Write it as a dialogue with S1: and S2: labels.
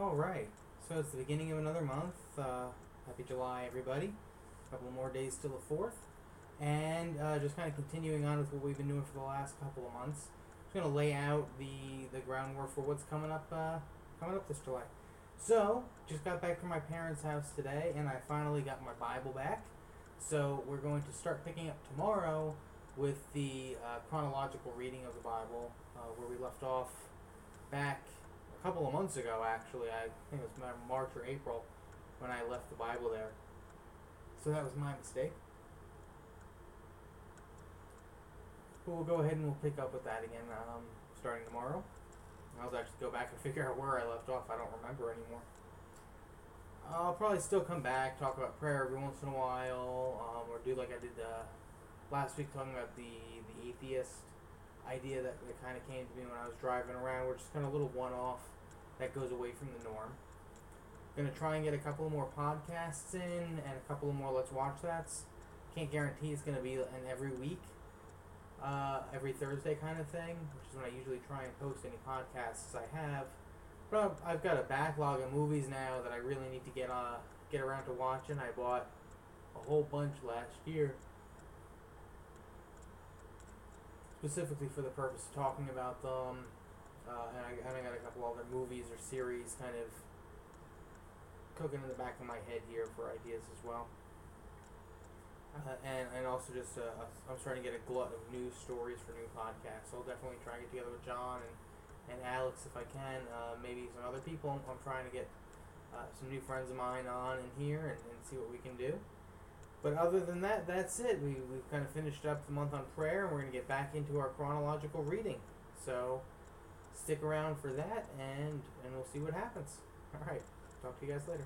S1: All right. So it's the beginning of another month. Uh, happy July, everybody. A couple more days till the fourth, and uh, just kind of continuing on with what we've been doing for the last couple of months. Just gonna lay out the the groundwork for what's coming up uh, coming up this July. So just got back from my parents' house today, and I finally got my Bible back. So we're going to start picking up tomorrow with the uh, chronological reading of the Bible, uh, where we left off back couple of months ago. Actually, I think it was March or April when I left the Bible there. So that was my mistake. But we'll go ahead and we'll pick up with that again um, starting tomorrow. I'll actually go back and figure out where I left off. I don't remember anymore. I'll probably still come back, talk about prayer every once in a while, um, or do like I did uh, last week, talking about the the atheist idea that, that kind of came to me when I was driving around, which is kind of a little one off that goes away from the norm. Gonna try and get a couple more podcasts in and a couple more Let's Watch That's. Can't guarantee it's gonna be an every week, uh, every Thursday kind of thing, which is when I usually try and post any podcasts I have. But I've, got a backlog of movies now that I really need to get uh get around to watching. I bought a whole bunch last year, specifically for the purpose of talking about them. Uh, and, I, and I got a couple other movies or series kind of cooking in the back of my head here for ideas as well. Uh, and, and also just uh, I'm starting to get a glut of new stories for new podcasts. So I'll definitely try and get together with John and, and Alex if I can. Uh, maybe some other people. I'm, I'm trying to get uh, some new friends of mine on in here and, and see what we can do. But other than that, that's it. We, we've kind of finished up the month on prayer and we're going to get back into our chronological reading. So stick around for that and, and we'll see what happens. All right. Talk to you guys later.